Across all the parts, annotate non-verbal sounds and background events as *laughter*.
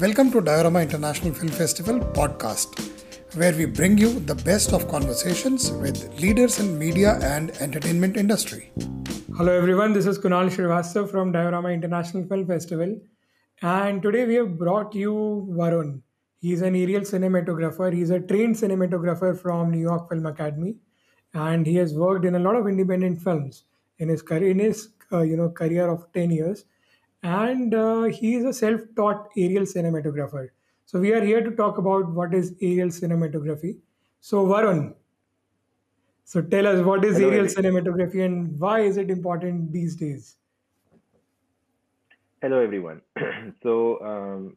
Welcome to Diorama International Film Festival podcast, where we bring you the best of conversations with leaders in media and entertainment industry. Hello everyone, this is Kunal Srivastav from Diorama International Film Festival, and today we have brought you Varun. He's an aerial cinematographer. He's a trained cinematographer from New York Film Academy, and he has worked in a lot of independent films in his career. In his uh, you know career of ten years, and uh, he is a self-taught aerial cinematographer. So we are here to talk about what is aerial cinematography. So Varun, so tell us what is Hello, aerial every- cinematography and why is it important these days? hello everyone. *clears throat* so, um,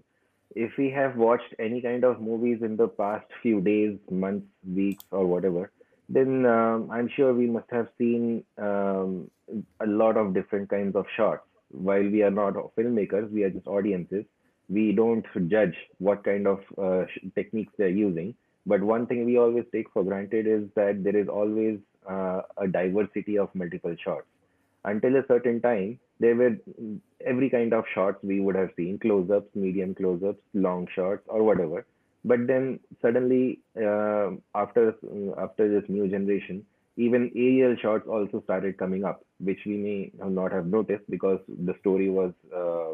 if we have watched any kind of movies in the past few days, months, weeks, or whatever, then um, I'm sure we must have seen um, a lot of different kinds of shots. While we are not filmmakers, we are just audiences. We don't judge what kind of uh, techniques they're using. But one thing we always take for granted is that there is always uh, a diversity of multiple shots until a certain time there were every kind of shots we would have seen close-ups medium close-ups long shots or whatever but then suddenly uh, after after this new generation even aerial shots also started coming up which we may not have noticed because the story was uh,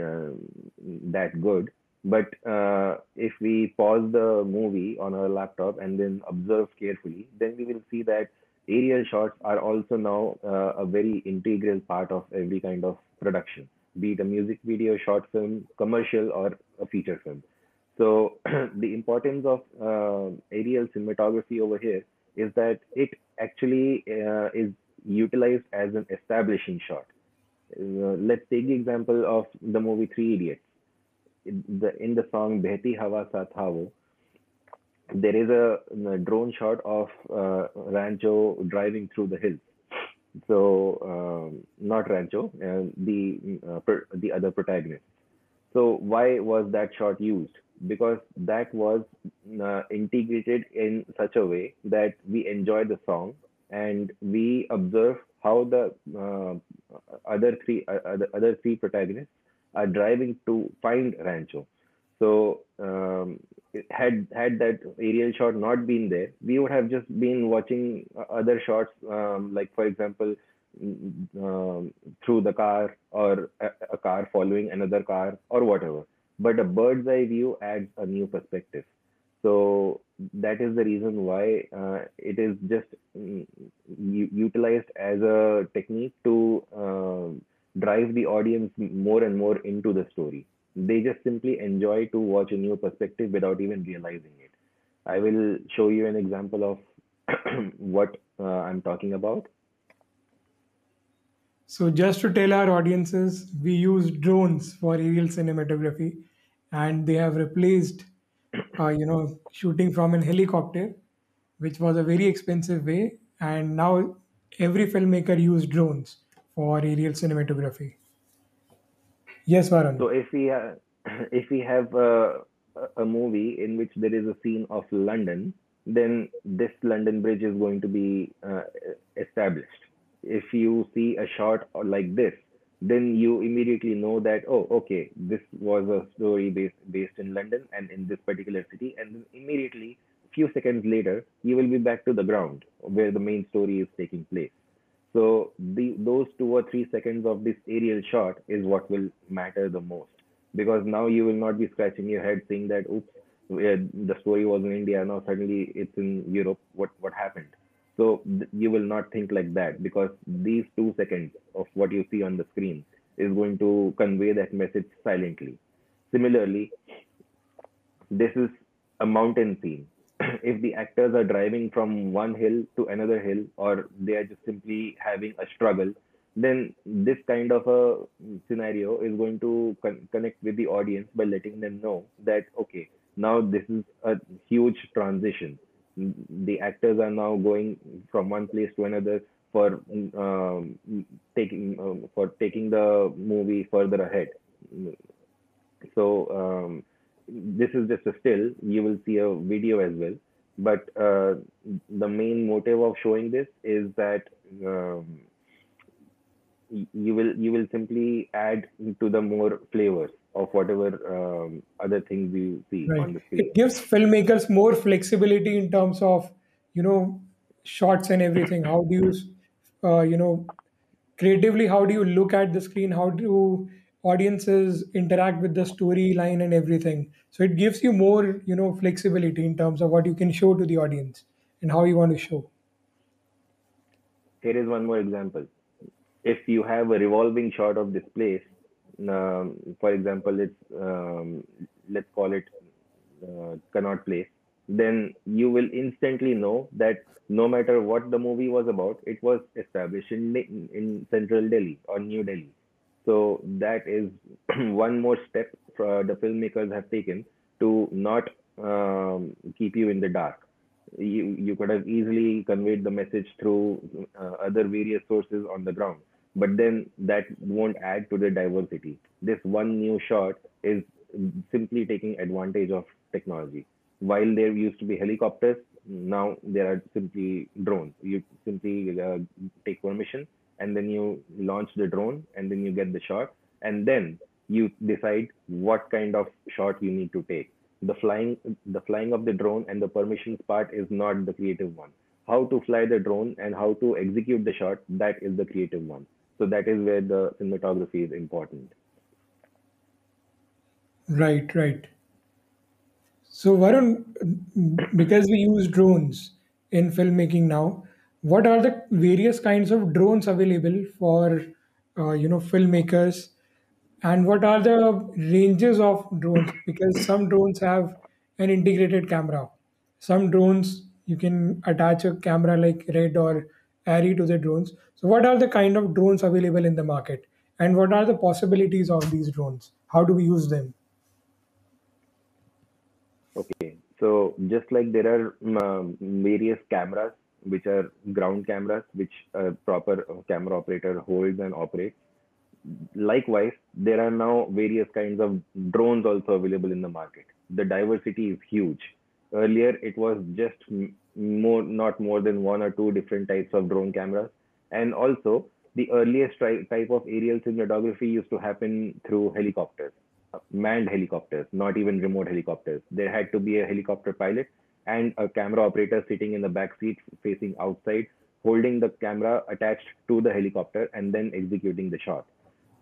uh, that good but uh, if we pause the movie on our laptop and then observe carefully then we will see that aerial shots are also now uh, a very integral part of every kind of production, be it a music video, short film, commercial, or a feature film. So *clears throat* the importance of uh, aerial cinematography over here is that it actually uh, is utilized as an establishing shot. Uh, let's take the example of the movie Three Idiots. In the, in the song Behti Hawa Sa Tha there is a, a drone shot of uh, Rancho driving through the hills. So um, not Rancho, uh, the uh, per, the other protagonist. So why was that shot used? Because that was uh, integrated in such a way that we enjoy the song and we observe how the uh, other three uh, other, other three protagonists are driving to find Rancho. So um, had had that aerial shot not been there, we would have just been watching uh, other shots, um, like for example, mm, um, through the car or a, a car following another car or whatever. But a bird's eye view adds a new perspective. So that is the reason why uh, it is just mm, u- utilized as a technique to um drive the audience more and more into the story. They just simply enjoy to watch a new perspective without even realizing it. I will show you an example of *clears throat* what uh, I'm talking about. So just to tell our audiences, we use drones for aerial cinematography, and they have replaced, uh, you know, shooting from an helicopter, which was a very expensive way, and now every filmmaker use drones for aerial cinematography. Yes, Varun. So if we ha- *clears throat* if we have a, a movie in which there is a scene of London, then this London Bridge is going to be uh, established. If you see a shot like this, then you immediately know that oh, okay, this was a story based based in London and in this particular city, and then immediately, few seconds later, you will be back to the ground where the main story is taking place. So the those two or three seconds of this aerial shot is what will matter the most. Because now you will not be scratching your head saying that oops the story was in India now suddenly it's in Europe. What what happened so you will not think like that because these two seconds of what you see on the screen is going to convey that message silently similarly this is a mountain scene. *clears throat* if the actors are driving from one hill to another hill, or they are just simply having a struggle, then this kind of a mm, scenario is going to con- connect with the audience by letting them know that, okay, now this is a huge transition. The actors are now going from one place to another for um, taking um, for taking the movie further ahead so um, this is just a still. You will see a video as well. But uh, the main motive of showing this is that um, you will you will simply add to the more flavors of whatever um, other things you see Right. on the screen. It gives filmmakers more flexibility in terms of, you know, shots and everything. How do you, uh, you know, creatively, how do you look at the screen? How do audiences interact with the storyline and everything? So it gives you more, you know, flexibility in terms of what you can show to the audience and how you want to show. Here is one more example. If you have a revolving shot of this place, um, for example, it's um, let's call it uh, Connaught Place, then you will instantly know that no matter what the movie was about, it was established in in central Delhi or New Delhi. So that is *clears throat* one more step uh, the filmmakers have taken to not um, keep you in the dark. You you could have easily conveyed the message through uh, other various sources on the ground, but then that won't add to the diversity. This one new shot is simply taking advantage of technology. While there used to be helicopters, now there are simply drones. You simply uh, take permission and then you launch the drone and then you get the shot and then you decide what kind of shot you need to take the flying the flying of the drone and the permissions part is not the creative one how to fly the drone and how to execute the shot that is the creative one so that is where the cinematography is important Right, right. So, Varun, because we use drones in filmmaking now, what are the various kinds of drones available for uh, you know filmmakers, and what are the ranges of drones? Because some drones have an integrated camera, some drones you can attach a camera like Red or Arri to the drones. So, what are the kind of drones available in the market, and what are the possibilities of these drones? How do we use them? Okay, so just like there are um, various cameras which are ground cameras which a proper camera operator holds and operates. Likewise, there are now various kinds of drones also available in the market. The diversity is huge. Earlier, it was just more, not more than one or two different types of drone cameras. And also, the earliest type of aerial cinematography used to happen through helicopters manned helicopters, not even remote helicopters. There had to be a helicopter pilot and a camera operator sitting in the back seat facing outside, holding the camera attached to the helicopter and then executing the shot.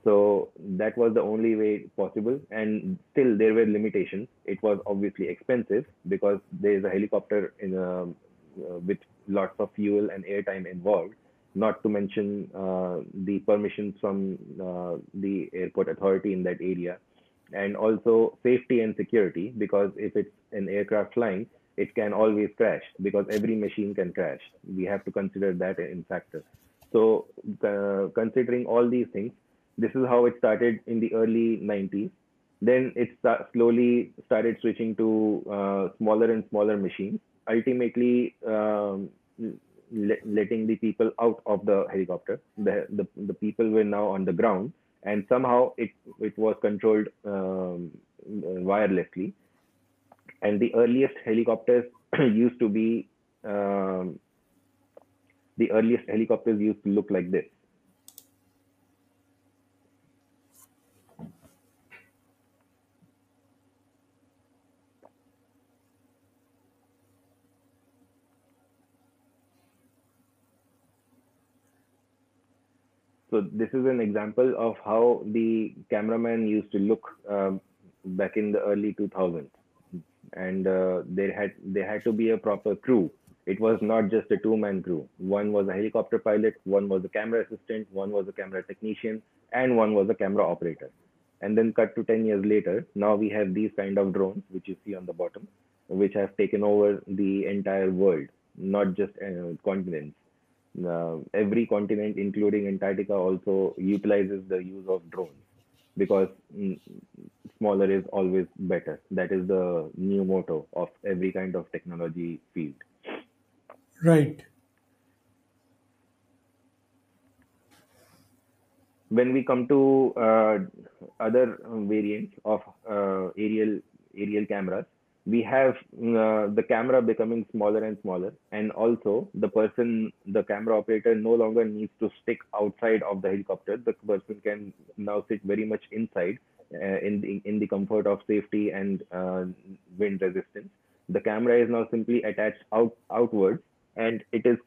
So that was the only way possible. And still, there were limitations. It was obviously expensive because there is a helicopter in a, uh, with lots of fuel and airtime involved. Not to mention uh, the permissions from uh, the airport authority in that area and also safety and security because if it's an aircraft flying it can always crash because every machine can crash we have to consider that in factor so uh, considering all these things this is how it started in the early 90s then it slowly started switching to uh, smaller and smaller machines ultimately um, le- letting the people out of the helicopter the, the the people were now on the ground and somehow it it was controlled um, wirelessly. And the earliest helicopters *clears throat* used to be um, the earliest helicopters used to look like this. So this is an example of how the cameraman used to look um, back in the early 2000s, and uh, there had there had to be a proper crew. It was not just a two-man crew. One was a helicopter pilot, one was a camera assistant, one was a camera technician, and one was a camera operator. And then cut to 10 years later, now we have these kind of drones, which you see on the bottom, which have taken over the entire world, not just uh, continents uh, every continent, including Antarctica, also utilizes the use of drones because mm, smaller is always better. That is the new motto of every kind of technology field. Right. When we come to uh, other variants of uh, aerial aerial cameras, we have uh, the camera becoming smaller and smaller. And also the person the camera operator no longer needs to stick outside of the helicopter. The person can now sit very much inside uh, in the in the comfort of safety and uh, wind resistance. The camera is now simply attached out outwards and it is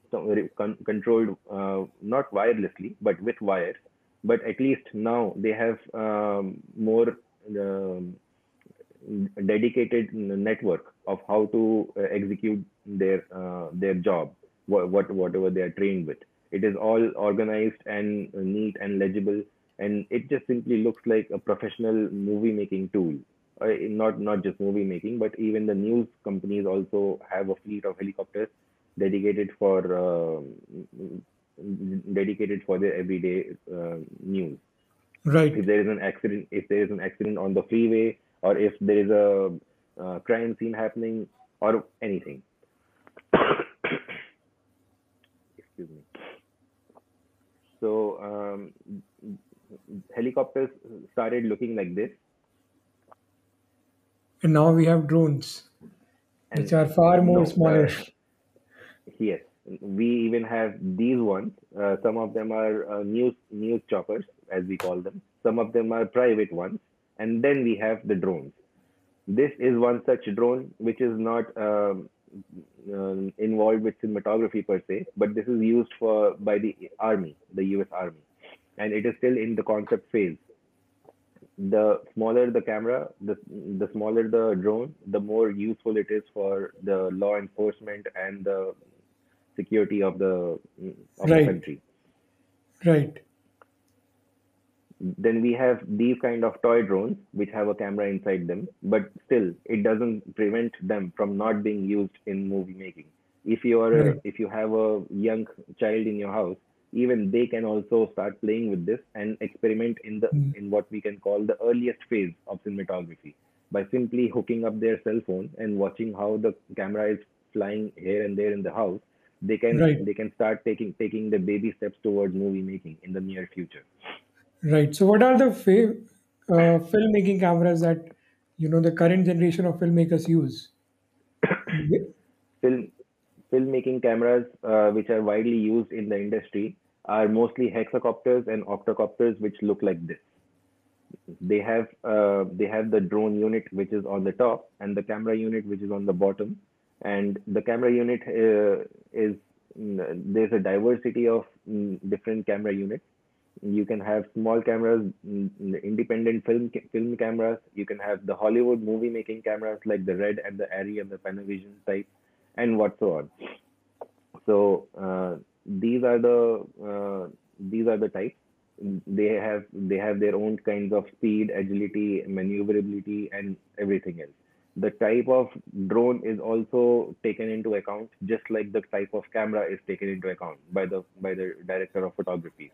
con- controlled uh, not wirelessly but with wires but at least now they have um, more um, dedicated network of how to uh, execute their uh, their job what, what whatever they are trained with. It is all organized and neat and legible and it just simply looks like a professional movie making tool. Uh, not not just movie making but even the news companies also have a fleet of helicopters dedicated for uh, dedicated for their everyday uh, news. Right. If there is an accident if there is an accident on the freeway or if there is a uh, crime scene happening or anything. *coughs* Excuse me. So um, helicopters started looking like this. And now we have drones, which are far more no, smaller. uh, yes, we even have these ones. Uh, some of them are uh, news news choppers, as we call them. Some of them are private ones and then we have the drones. This is one such drone which is not um, uh, involved with cinematography per se, but this is used for by the army, the U.S. Army, and it is still in the concept phase. The smaller the camera, the the smaller the drone, the more useful it is for the law enforcement and the security of the of Right. the country. Right. Then we have these kind of toy drones which have a camera inside them but still it doesn't prevent them from not being used in movie making if you are Right. if you have a young child in your house even they can also start playing with this and experiment in the Mm. in what we can call the earliest phase of cinematography by simply hooking up their cell phone and watching how the camera is flying here and there in the house they can Right. they can start taking taking the baby steps towards movie making in the near future Right. So, what are the fa- uh, filmmaking cameras that you know the current generation of filmmakers use? Film filmmaking cameras uh, which are widely used in the industry are mostly hexacopters and octocopters which look like this they have uh, they have the drone unit which is on the top and the camera unit which is on the bottom and the camera unit uh, is there's a diversity of mm, different camera units you can have small cameras mm, independent film film cameras. You can have the hollywood movie making cameras like the red and the arri and the panavision type and what so on. So uh, these are the uh, these are the types. They have they have their own kinds of speed agility maneuverability and everything else. The type of drone is also taken into account just like the type of camera is taken into account by the by the director of photography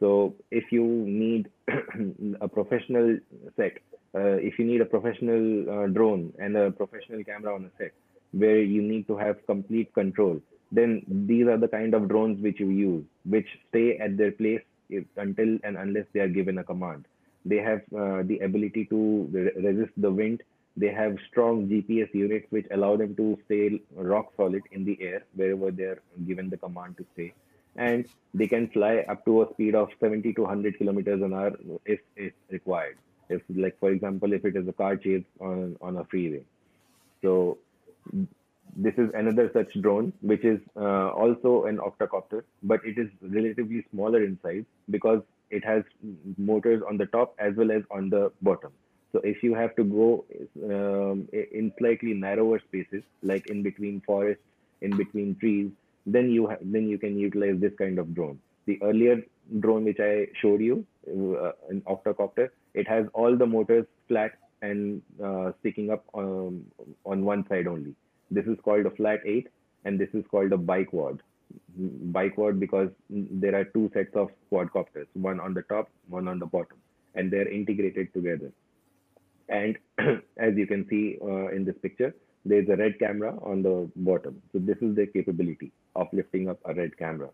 so if you need *clears throat* a professional set uh, if you need a professional uh, drone and a professional camera on a set where you need to have complete control then these are the kind of drones which you use which stay at their place if, until and unless they are given a command. They have uh, the ability to re- resist the wind. They have strong gps units which allow them to stay rock solid in the air wherever they are given the command to stay and they can fly up to a speed of 70 to 100 kilometers an hour if if required. If like for example if it is a car chase on on a freeway. So this is another such drone which is uh, also an octocopter but it is relatively smaller in size because it has motors on the top as well as on the bottom. So if you have to go um, in slightly narrower spaces like in between forests in between trees then you ha- then you can utilize this kind of drone. The earlier drone which i showed you uh, an octocopter it has all the motors flat and uh, sticking up um, on one side only. This is called a flat 8 and this is called a biquad biquad because there are two sets of quadcopters one on the top one on the bottom and they're integrated together. And *clears throat* as you can see uh, in this picture there's a red camera on the bottom. So this is the capability of lifting up a red camera.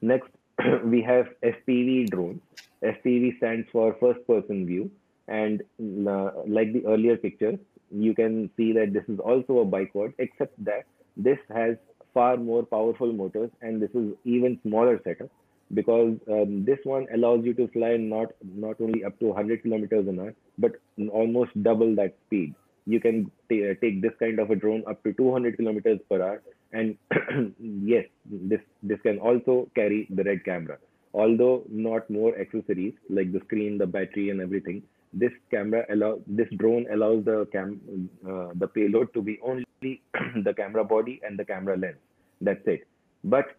Next *clears throat* we have fpv drones. Fpv stands for first person view. And uh, like the earlier picture, you can see that this is also a biquad, except that this has far more powerful motors and this is even smaller setup because um, this one allows you to fly not not only up to 100 kilometers an hour but almost double that speed. You can t- take this kind of a drone up to 200 kilometers per hour and *clears throat* yes this this can also carry the red camera. Although not more accessories like the screen the battery and everything this camera allow this drone allows the cam uh, the payload to be only *clears throat* the camera body and the camera lens. That's it. But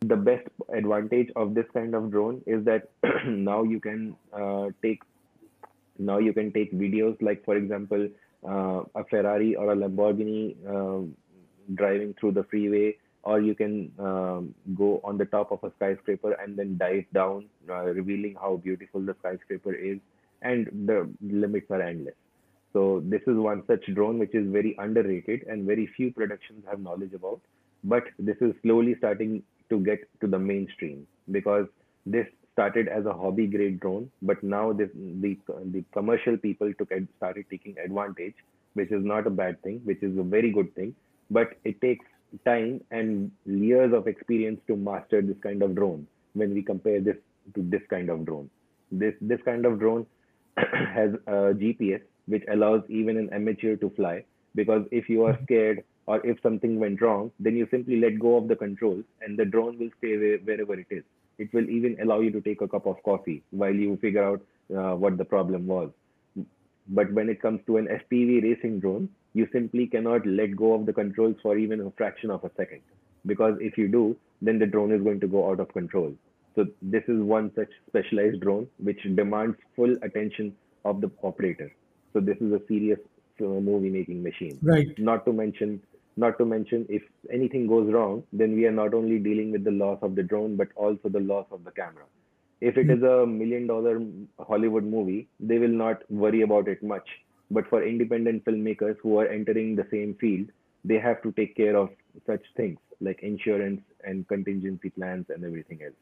the best advantage of this kind of drone is that *clears throat* now you can uh, take now you can take videos like for example uh, a ferrari or a lamborghini uh, driving through the freeway or you can um, go on the top of a skyscraper and then dive down uh, revealing how beautiful the skyscraper is and the limits are endless so this is one such drone which is very underrated and very few productions have knowledge about but this is slowly starting to get to the mainstream because this started as a hobby grade drone, but now this, the the commercial people took started taking advantage, which is not a bad thing, which is a very good thing. But it takes time and years of experience to master this kind of drone. When we compare this to this kind of drone, this this kind of drone *clears throat* has a GPS which allows even an amateur to fly because if you are scared or if something went wrong, then you simply let go of the controls and the drone will stay wherever it is. It will even allow you to take a cup of coffee while you figure out uh, what the problem was. But when it comes to an FPV racing drone, you simply cannot let go of the controls for even a fraction of a second. Because if you do, then the drone is going to go out of control. So this is one such specialized drone which demands full attention of the operator. So this is a serious uh, movie making machine. Right. Not to mention not to mention, if anything goes wrong, then we are not only dealing with the loss of the drone, but also the loss of the camera. If it is a million dollar Hollywood movie, they will not worry about it much. But for independent filmmakers who are entering the same field, they have to take care of such things like insurance and contingency plans and everything else.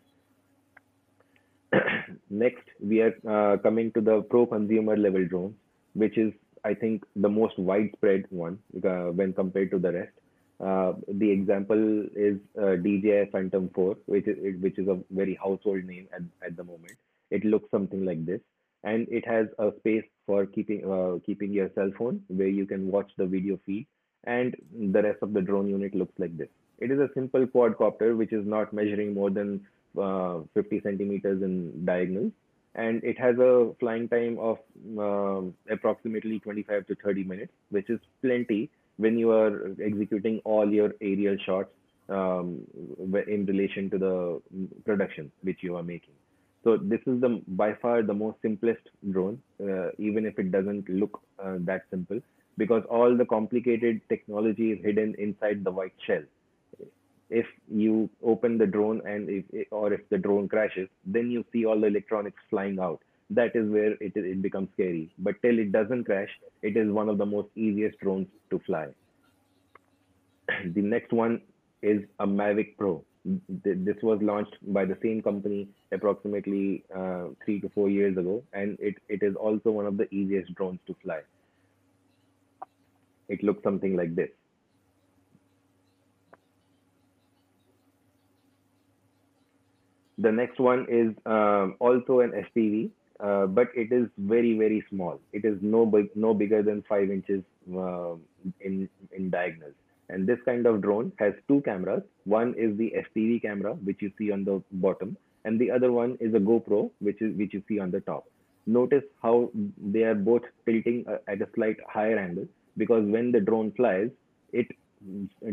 *clears throat* Next, we are uh, coming to the pro consumer level drones, which is I think the most widespread one uh, when compared to the rest. Uh, the example is uh, DJI Phantom 4, which is which is a very household name at, at the moment. It looks something like this, and it has a space for keeping uh, keeping your cell phone where you can watch the video feed, and the rest of the drone unit looks like this. It is a simple quadcopter which is not measuring more than uh, 50 centimeters in diagonal, and it has a flying time of um, approximately 25 to 30 minutes, which is plenty when you are executing all your aerial shots um, in relation to the production which you are making. So this is the by far the most simplest drone, uh, even if it doesn't look uh, that simple, because all the complicated technology is hidden inside the white shell. If you open the drone and if or if the drone crashes then you see all the electronics flying out. That is where it, it becomes scary. But till it doesn't crash it is one of the most easiest drones to fly. *clears throat* The next one is a mavic pro this was launched by the same company approximately uh, three to four years ago and it, it is also one of the easiest drones to fly it looks something like this The next one is um, also an FPV, uh, but it is very very small. It is no big, no bigger than five inches uh, in in diagonal. And this kind of drone has two cameras. One is the FPV camera, which you see on the bottom, and the other one is a GoPro, which is which you see on the top. Notice how they are both tilting uh, at a slight higher angle because when the drone flies, it,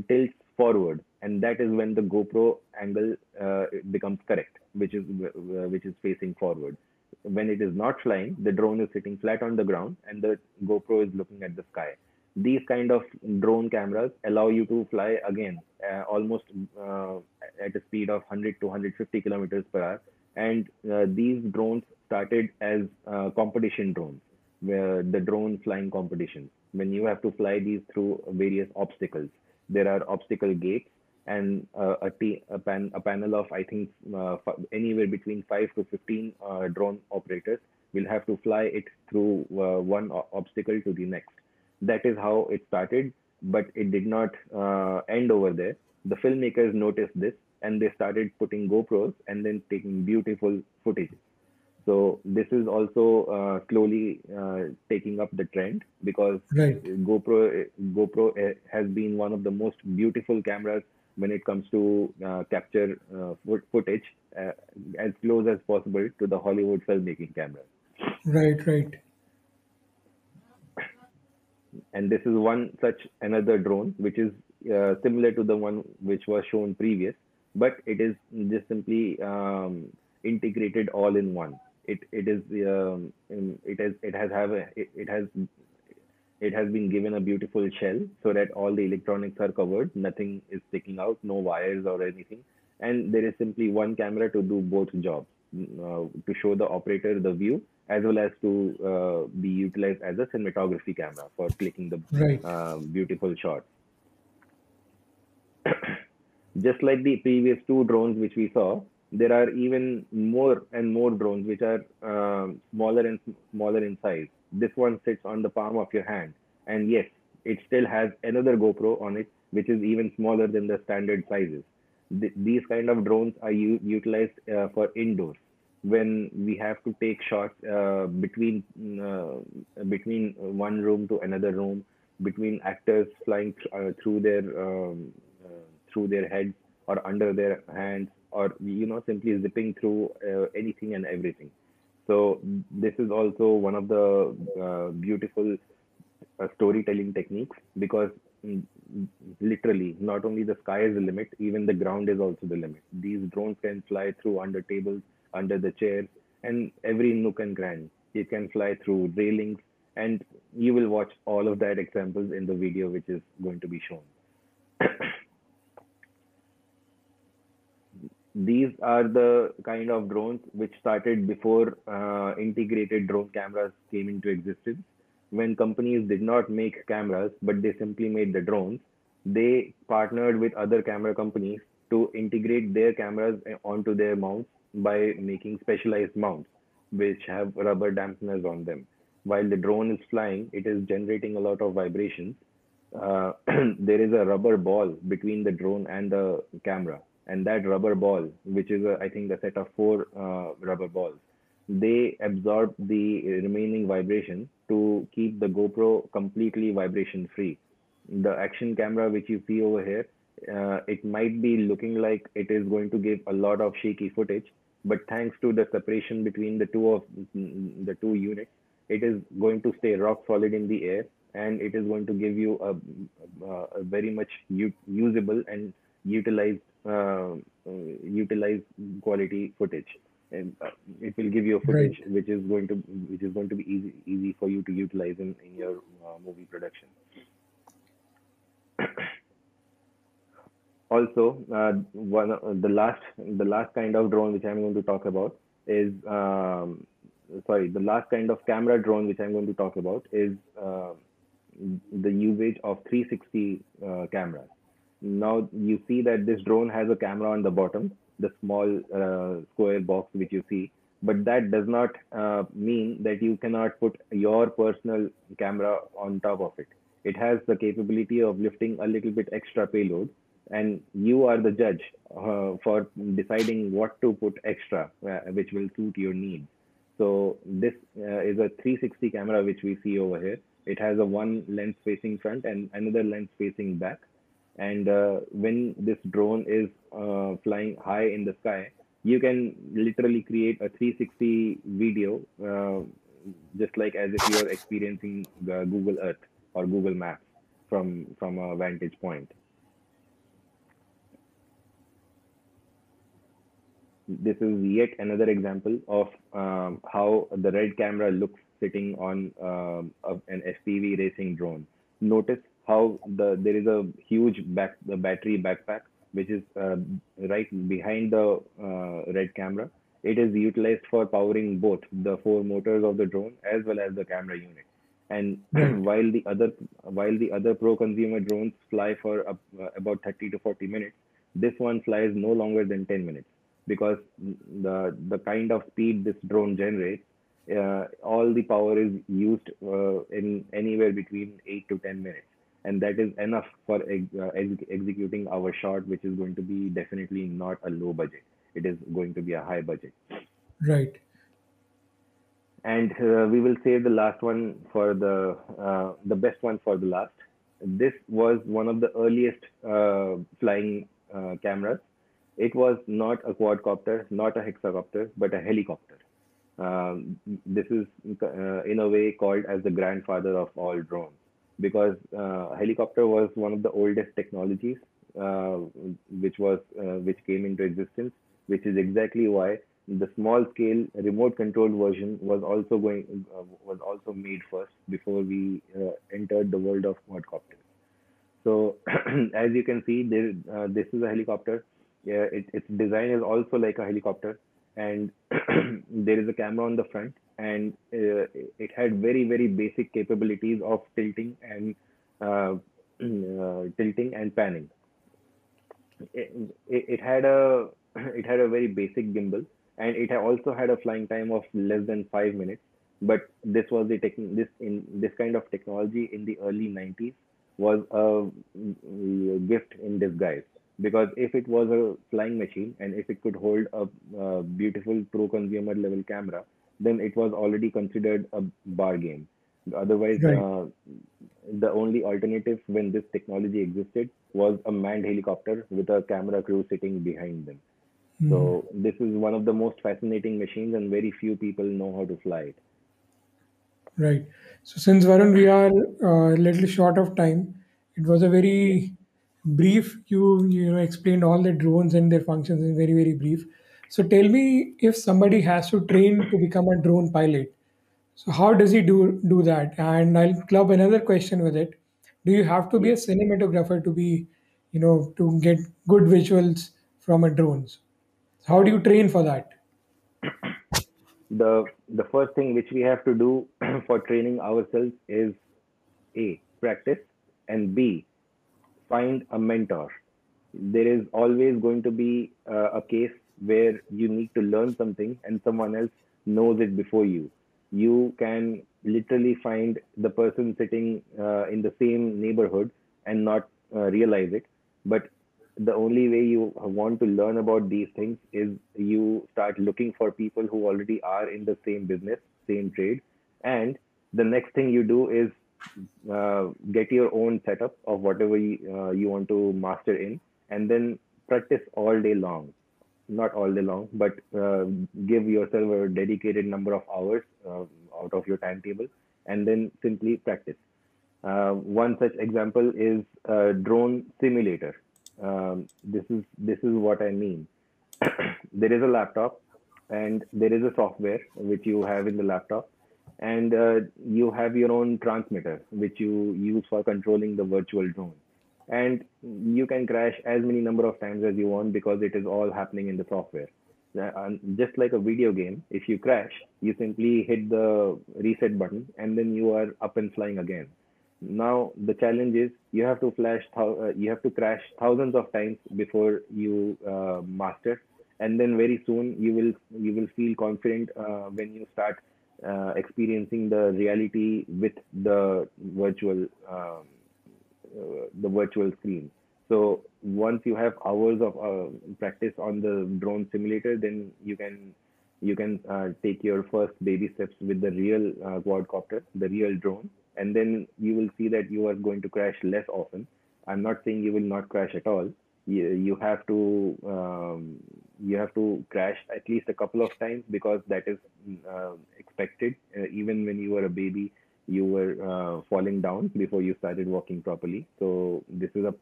tilts forward and that is when the GoPro angle uh, becomes correct, which is uh, which is facing forward. When it is not flying, the drone is sitting flat on the ground, and the GoPro is looking at the sky. These kind of drone cameras allow you to fly again uh, almost uh, at a speed of 100 to 150 kilometers per hour. And uh, these drones started as uh, competition drones, where the drone flying competitions. When you have to fly these through various obstacles, there are obstacle gates and uh, a, t- a, pan- a panel of I think uh, f- anywhere between five to fifteen uh, drone operators we'll have to fly it through one o- obstacle to the next. That is how it started, but it did not uh, end over there. The filmmakers noticed this and they started putting GoPros and then taking beautiful footage. So this is also uh, slowly uh, taking up the trend because Right. GoPro GoPro uh, has been one of the most beautiful cameras when it comes to uh, capture uh, footage uh, as close as possible to the Hollywood filmmaking cameras. Right. Right. And this is one such another drone which is uh, similar to the one which was shown previous, but it is just simply um, integrated all in one. It it is um, it has it has have a, it, it has it has been given a beautiful shell so that all the electronics are covered. Nothing is sticking out no wires or anything. And there is simply one camera to do both jobs to show the operator the view as well as to uh, be utilized as a cinematography camera for clicking the Right. uh, beautiful shots *coughs* just like the previous two drones which we saw there are even more and more drones which are um, smaller and smaller in size. This one sits on the palm of your hand. And yes it still has another gopro on it which is even smaller than the standard sizes Th- these kind of drones are u- utilized uh, for indoors. When we have to take shots uh, between uh, between one room to another room between actors flying th- uh, through their um, uh, through their heads or under their hands or you know simply zipping through uh, anything and everything. So this is also one of the beautiful storytelling techniques because Mm, mm, mm, literally not only the sky is the limit even the ground is also the limit. These drones can fly through under tables under the chairs and every nook and cranny. It can fly through railings and you will watch all of that examples in the video which is going to be shown. *coughs* These are the kind of drones which started before uh, integrated drone cameras came into existence. When companies did not make cameras, but they simply made the drones, they partnered with other camera companies to integrate their cameras onto their mounts by making specialized mounts, which have rubber dampeners on them. While the drone is flying, it is generating a lot of vibrations. Uh, *clears throat* there is a rubber ball between the drone and the camera and that rubber ball, which is a, I think a set of four uh, rubber balls, they absorb the remaining vibration to keep the GoPro completely vibration free. The action camera which you see over here, uh, it might be looking like it is going to give a lot of shaky footage, but thanks to the separation between the two of the two units, it is going to stay rock solid in the air and it is going to give you a, a, very much usable and utilized uh, uh, utilized quality footage and uh, it will give you a footage which is going to which is going to be easy easy for you to utilize in, in your uh, movie production. Also uh, one uh, the last the last kind of drone which i'm going to talk about is um, sorry the last kind of camera drone which i'm going to talk about is uh, the usage of 360 uh, cameras. Now you see that this drone has a camera on the bottom the small uh, square box which you see. But that does not uh, mean that you cannot put your personal camera on top of it. It has the capability of lifting a little bit extra payload and you are the judge uh, for deciding what to put extra uh, which will suit your needs so this uh, is a 360 camera which we see over here. It has a one lens facing front and another lens facing back and uh, when this drone is uh, flying high in the sky you can literally create a 360 video uh, just like as if you are experiencing google earth or google maps from from a vantage point. This is yet another example of um, how the red camera looks sitting on um, an fpv racing drone. Notice how the there is a huge back the battery backpack which is uh, right behind the uh, red camera. It is utilized for powering both the four motors of the drone as well as the camera unit. And *clears throat* while the other while the other pro consumer drones fly for up, uh, about 30 to 40 minutes this one flies no longer than 10 minutes because the the kind of speed this drone generates uh, all the power is used uh, in anywhere between 8 to 10 minutes and that is enough for ex- uh, ex- executing our shot which is going to be definitely not a low budget it is going to be a high budget Right. and uh, we will save the last one for the uh, the best one for the last. This was one of the earliest uh, flying uh, cameras. It was not a quadcopter, not a hexacopter, but a helicopter. Um, this is uh, in a way called as the grandfather of all drones because uh, helicopter was one of the oldest technologies uh, which was uh, which came into existence, which is exactly why the small scale remote controlled version was also going uh, was also made first before we uh, entered the world of quadcopters. So *clears throat* as you can see, there uh, this is a helicopter. Yeah, it, its design is also like a helicopter, and *clears throat* there is a camera on the front, and uh, it had very very basic capabilities of tilting and uh, uh, tilting and panning. It, it, had a it had a very basic gimbal and it also had a flying time of less than five minutes. But this was the tech this in this kind of technology in the early 90s was a gift in disguise because if it was a flying machine and if it could hold a, uh beautiful pro consumer level camera, then it was already considered a bar game. Otherwise, Right. uh, the only alternative when this technology existed was a manned helicopter with a camera crew sitting behind them. Hmm. So this is one of the most fascinating machines, and very few people know how to fly it. Right. So since Varun, we are uh, a little short of time, it was a very brief. You you know explained all the drones and their functions in very very brief. So tell me, if somebody has to train to become a drone pilot, so how does he do do that? And I'll club another question with it. Do you have to be a cinematographer to be, you know, to get good visuals from a drones? How do you train for that? The the first thing which we have to do *clears throat* for training ourselves is A, practice, and B, find a mentor. There is always going to be uh, a case where you need to learn something and someone else knows it before you. You can literally find the person sitting uh, in the same neighborhood and not uh, realize it. But the only way you want to learn about these things is you start looking for people who already are in the same business, same trade. And the next thing you do is uh, get your own setup of whatever you, uh, you want to master in, and then practice all day long. Not all day long, but uh, give yourself a dedicated number of hours uh, out of your timetable, and then simply practice. Uh, one such example is drone simulator. Um, this is this is what I mean. *coughs* there is a laptop and there is a software which you have in the laptop and uh, you have your own transmitter which you use for controlling the virtual drone and you can crash as many number of times as you want because it is all happening in the software. Just like a video game if you crash you simply hit the reset button and then you are up and flying again. Now the challenge is you have to flash uh, you have to crash thousands of times before you uh, master. And then very soon you will you will feel confident uh, when you start uh, experiencing the reality with the virtual um, the virtual screen. So once you have hours of uh, practice on the drone simulator then you can you can uh, take your first baby steps with the real uh, quadcopter the real drone. And then you will see that you are going to crash less often. I'm not saying you will not crash at all. You, you have to um, you have to crash at least a couple of times because that is uh, expected uh, even when you were a baby you were uh, falling down before you started walking properly. So this is a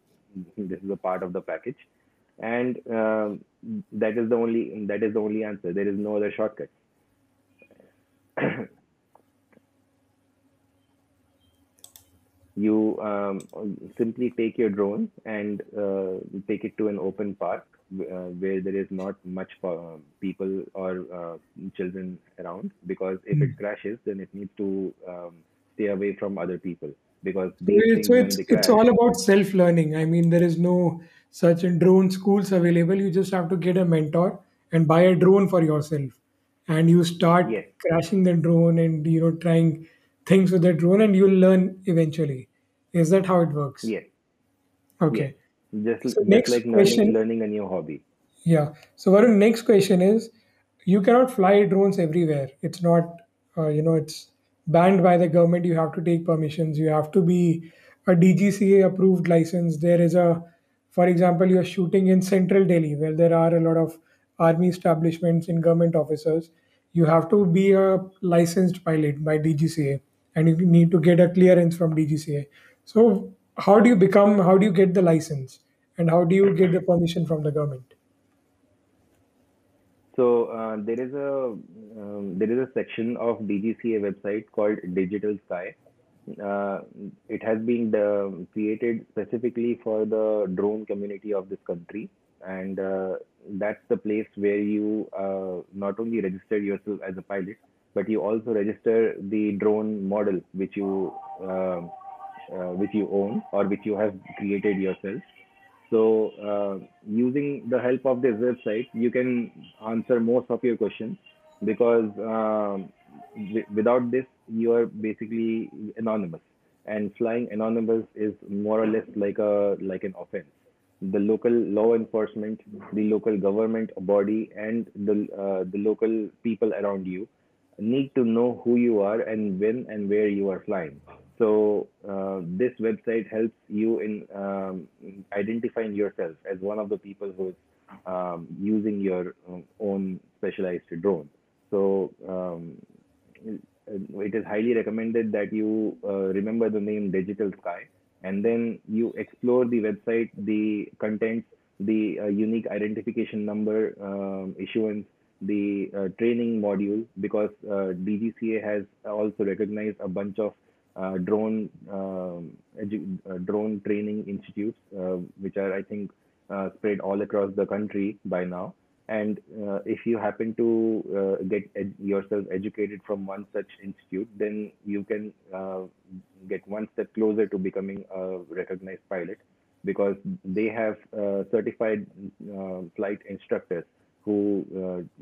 this is a part of the package. And um, that is the only that is the only answer. There is no other shortcut. *clears throat* You um, simply take your drone and uh, take it to an open park uh, where there is not much uh, people or uh, children around. Because if Hmm. it crashes then it needs to um, stay away from other people because So it's it's all about self-learning. I mean, there is no such drone schools available. You just have to get a mentor and buy a drone for yourself. and you start Yes, crashing the drone and you know trying things with the drone and you'll learn eventually. Is that how it works? yes, yes. Okay. Just So just like next learning question. learning a new hobby. Yeah. So Varun, next question is, you cannot fly drones everywhere. It's not, uh, you know, it's banned by the government. You have to take permissions. You have to be a DGCA approved license. There is a, for example, you're shooting in central Delhi where there are a lot of army establishments and government officers. You have to be a licensed pilot by DGCA and you need to get a clearance from DGCA. So how do you become, how do you get the license and how do you get the permission from the government? So uh, there is a um, there is a section of DGCA website called Digital Sky. Uh, it has been um, created specifically for the drone community of this country, and uh, that's the place where you uh, not only register yourself as a pilot, but you also register the drone model which you uh, which you own or which you have created yourself so, uh, using the help of this website, you can answer most of your questions because um, wi- without this, you are basically anonymous. And flying anonymous is more or less like a like an offense. The local law enforcement, the local government body, and the uh, the local people around you need to know who you are and when and where you are flying. So uh, this website helps you in um, identifying yourself as one of the people who is um, using your um, own specialized drone. So um, it is highly recommended that you uh, remember the name Digital Sky and then you explore the website, the contents, the uh, unique identification number um, issuance, the uh, training module, because uh, DGCA has also recognized a bunch of uh, drone um, uh, drone training institutes, uh, which are I think uh, spread all across the country by now. And uh, if you happen to uh, get ed- yourself educated from one such institute, then you can get one step closer to becoming a recognized pilot because they have certified flight instructors who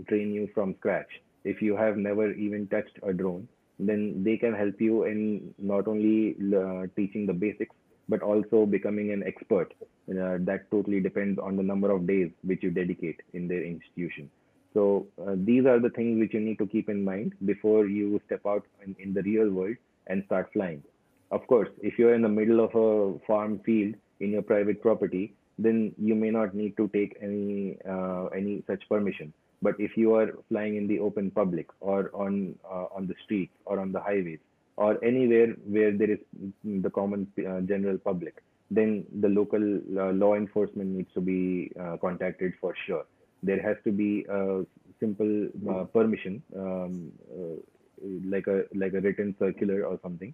train you from scratch. If you have never even touched a drone, then they can help you in not only uh, teaching the basics but also becoming an expert. Uh, that totally depends on the number of days which you dedicate in their institution. So uh, these are the things which you need to keep in mind before you step out in, in the real world and start flying. Of course, if you're in the middle of a farm field in your private property, then you may not need to take any uh, any such permission. But if you are flying in the open public or on uh, on the streets or on the highways or anywhere where there is the common uh, general public, then the local uh, law enforcement needs to be uh, contacted for sure. There has to be a simple uh, permission, um, like a like a written circular or something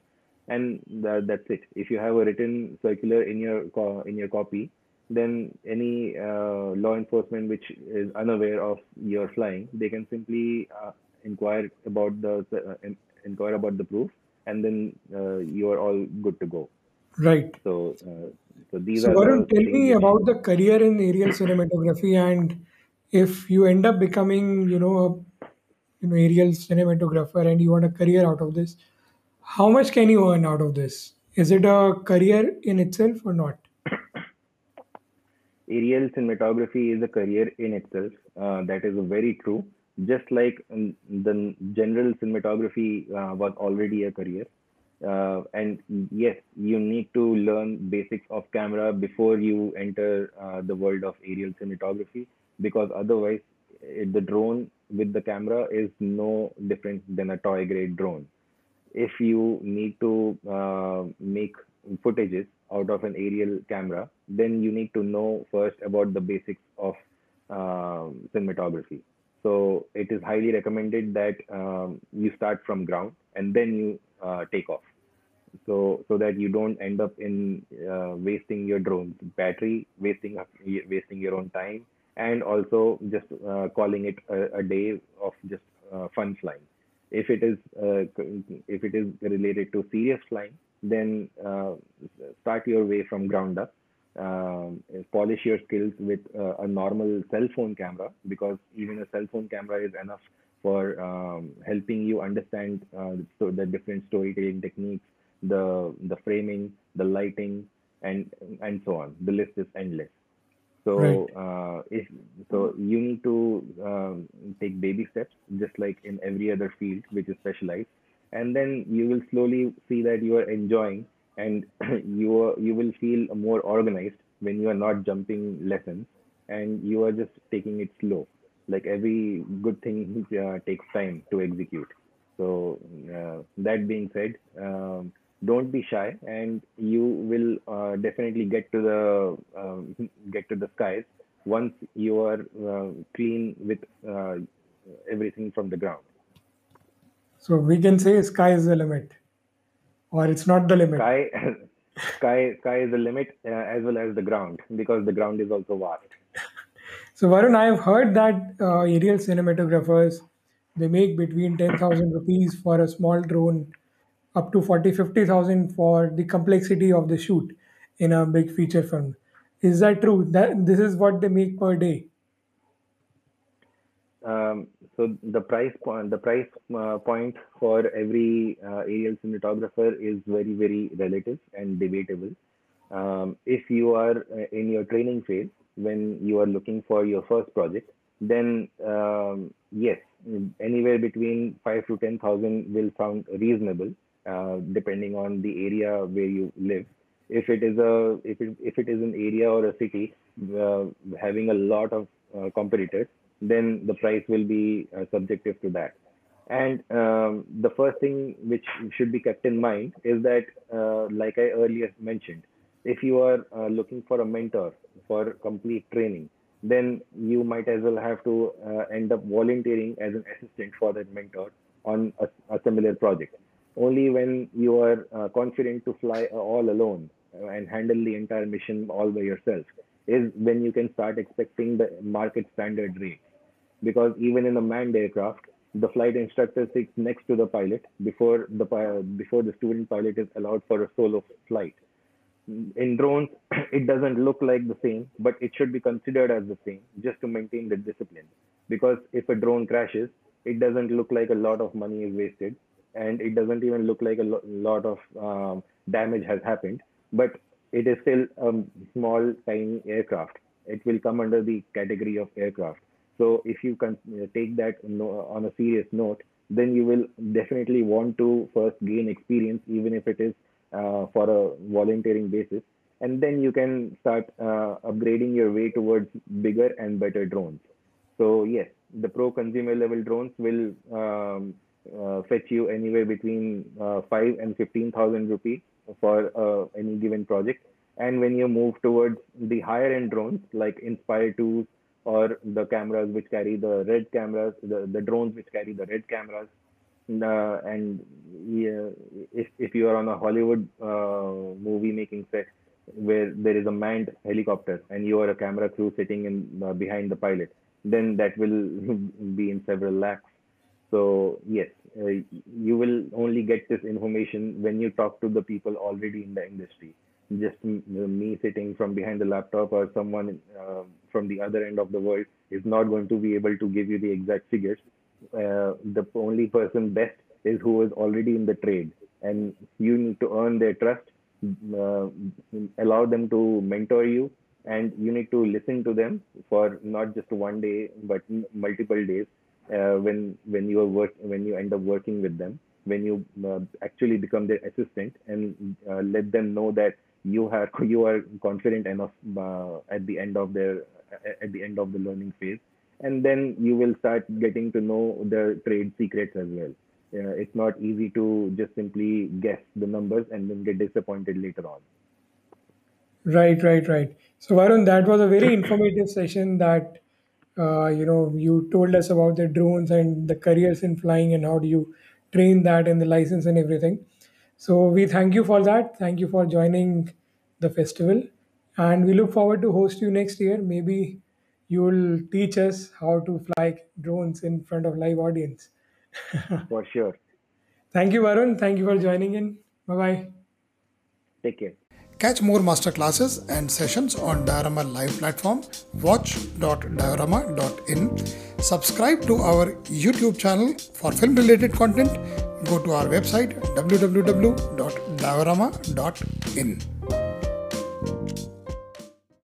and that, that's it. If you have a written circular in your in your copy, then any uh, law enforcement which is unaware of your flying, they can simply uh, inquire about the uh, inquire about the proof, and then uh, you are all good to go. Right. So, uh, so these So are Varun, tell me about the career in aerial cinematography and if you end up becoming, you know, a you know, aerial cinematographer and you want a career out of this, how much can you earn out of this? Is it a career in itself or not? Aerial cinematography is a career in itself. Uh, that is very true. Just like um, the general cinematography uh, was already a career. Uh, and yes, you need to learn basics of camera before you enter uh, the world of aerial cinematography because otherwise, eh, the drone with the camera is no different than a toy grade drone if you need to uh, make footages out of an aerial camera, then you need to know first about the basics of um, cinematography. So it is highly recommended that um, you start from ground and then you uh, take off. So so that you don't end up in uh, wasting your drone's battery, wasting wasting your own time, and also just uh, calling it a, a day of just uh, fun flying if it is uh, if it is related to serious flying, then uh, start your way from ground up. Um, polish your skills with uh, a normal cell phone camera because even a cell phone camera is enough for um, helping you understand uh, so the different storytelling techniques, the the framing, the lighting, and and so on. The list is endless. Right. So uh, if so, you need to um, take baby steps, just like in every other field which is specialized, and then you will slowly see that you are enjoying, and *clears throat* you are, you will feel more organized when you are not jumping lessons, and you are just taking it slow. Like every good thing uh, takes time to execute. So uh, that being said, um, don't be shy, and you will uh, definitely get to the um, get to the skies once you are uh, clean with uh, everything from the ground. So we can say sky is the limit, or it's not the limit. Sky, *laughs* sky, sky is the limit uh, as well as the ground because the ground is also vast. *laughs* So Varun, I have heard that uh, aerial cinematographers they make between 10,000 rupees for a small drone up to 40 50,000 for the complexity of the shoot in a big feature film. Is that true? That this is what they make per day. Um, so the price point, the price uh, point for every uh, aerial cinematographer is very, very relative and debatable. Um, if you are uh, in your training phase, when you are looking for your first project, then um, yes, anywhere between five to ten thousand will sound reasonable, uh, depending on the area where you live. If it is a if it, if it is an area or a city uh, having a lot of uh, competitors, then the price will be uh, subjective to that. And um, the first thing which should be kept in mind is that, uh, like I earlier mentioned, if you are uh, looking for a mentor for complete training, then you might as well have to uh, end up volunteering as an assistant for that mentor on a, a similar project. Only when you are uh, confident to fly all alone and handle the entire mission all by yourself is when you can start expecting the market standard rate because even in a manned aircraft, the flight instructor sits next to the pilot before the before the student pilot is allowed for a solo flight. In drones, *clears throat* it doesn't look like the same, but it should be considered as the same just to maintain the discipline. Because if a drone crashes, it doesn't look like a lot of money is wasted, and it doesn't even look like a lo- lot of um, damage has happened. But it is still a small, tiny aircraft. It will come under the category of aircraft so if you can uh, take that on a serious note, then you will definitely want to first gain experience, even if it is uh, for a volunteering basis, and then you can start uh, upgrading your way towards bigger and better drones. So yes, the pro consumer level drones will um, uh, fetch you anywhere between uh, five and fifteen thousand rupees for uh, any given project. And when you move towards the higher end drones like Inspire 2 or the cameras which carry the red cameras, the, the drones which carry the red cameras. Uh, and yeah, if, if you are on a Hollywood uh, movie making set where there is a manned helicopter and you are a camera crew sitting in uh, behind the pilot, then that will *laughs* be in several lakhs. So yes, uh, you will only get this information when you talk to the people already in the industry just me sitting from behind the laptop or someone uh, from the other end of the world is not going to be able to give you the exact figures. Uh, the only person best is who is already in the trade, and you need to earn their trust, uh, allow them to mentor you, and you need to listen to them for not just one day but multiple days. Uh, when when you work when you end up working with them, when you uh, actually become their assistant, and uh, let them know that you have you are confident enough uh, at the end of their at the end of the learning phase and then you will start getting to know the trade secrets as well uh, it's not easy to just simply guess the numbers and then get disappointed later on Right, right, right. So Varun, that was a very *coughs* informative session that uh, you know you told us about the drones and the careers in flying and how do you train that and the license and everything. So we thank you for that. Thank you for joining the festival, and we look forward to host you next year. Maybe you will teach us how to fly drones in front of live audience. *laughs* for sure Thank you, Varun. Thank you for joining in. Bye bye. take care Catch more masterclasses and sessions on Diorama live platform watch.diorama.in. Subscribe to our YouTube channel for film related content. Go to our website www.diorama.in.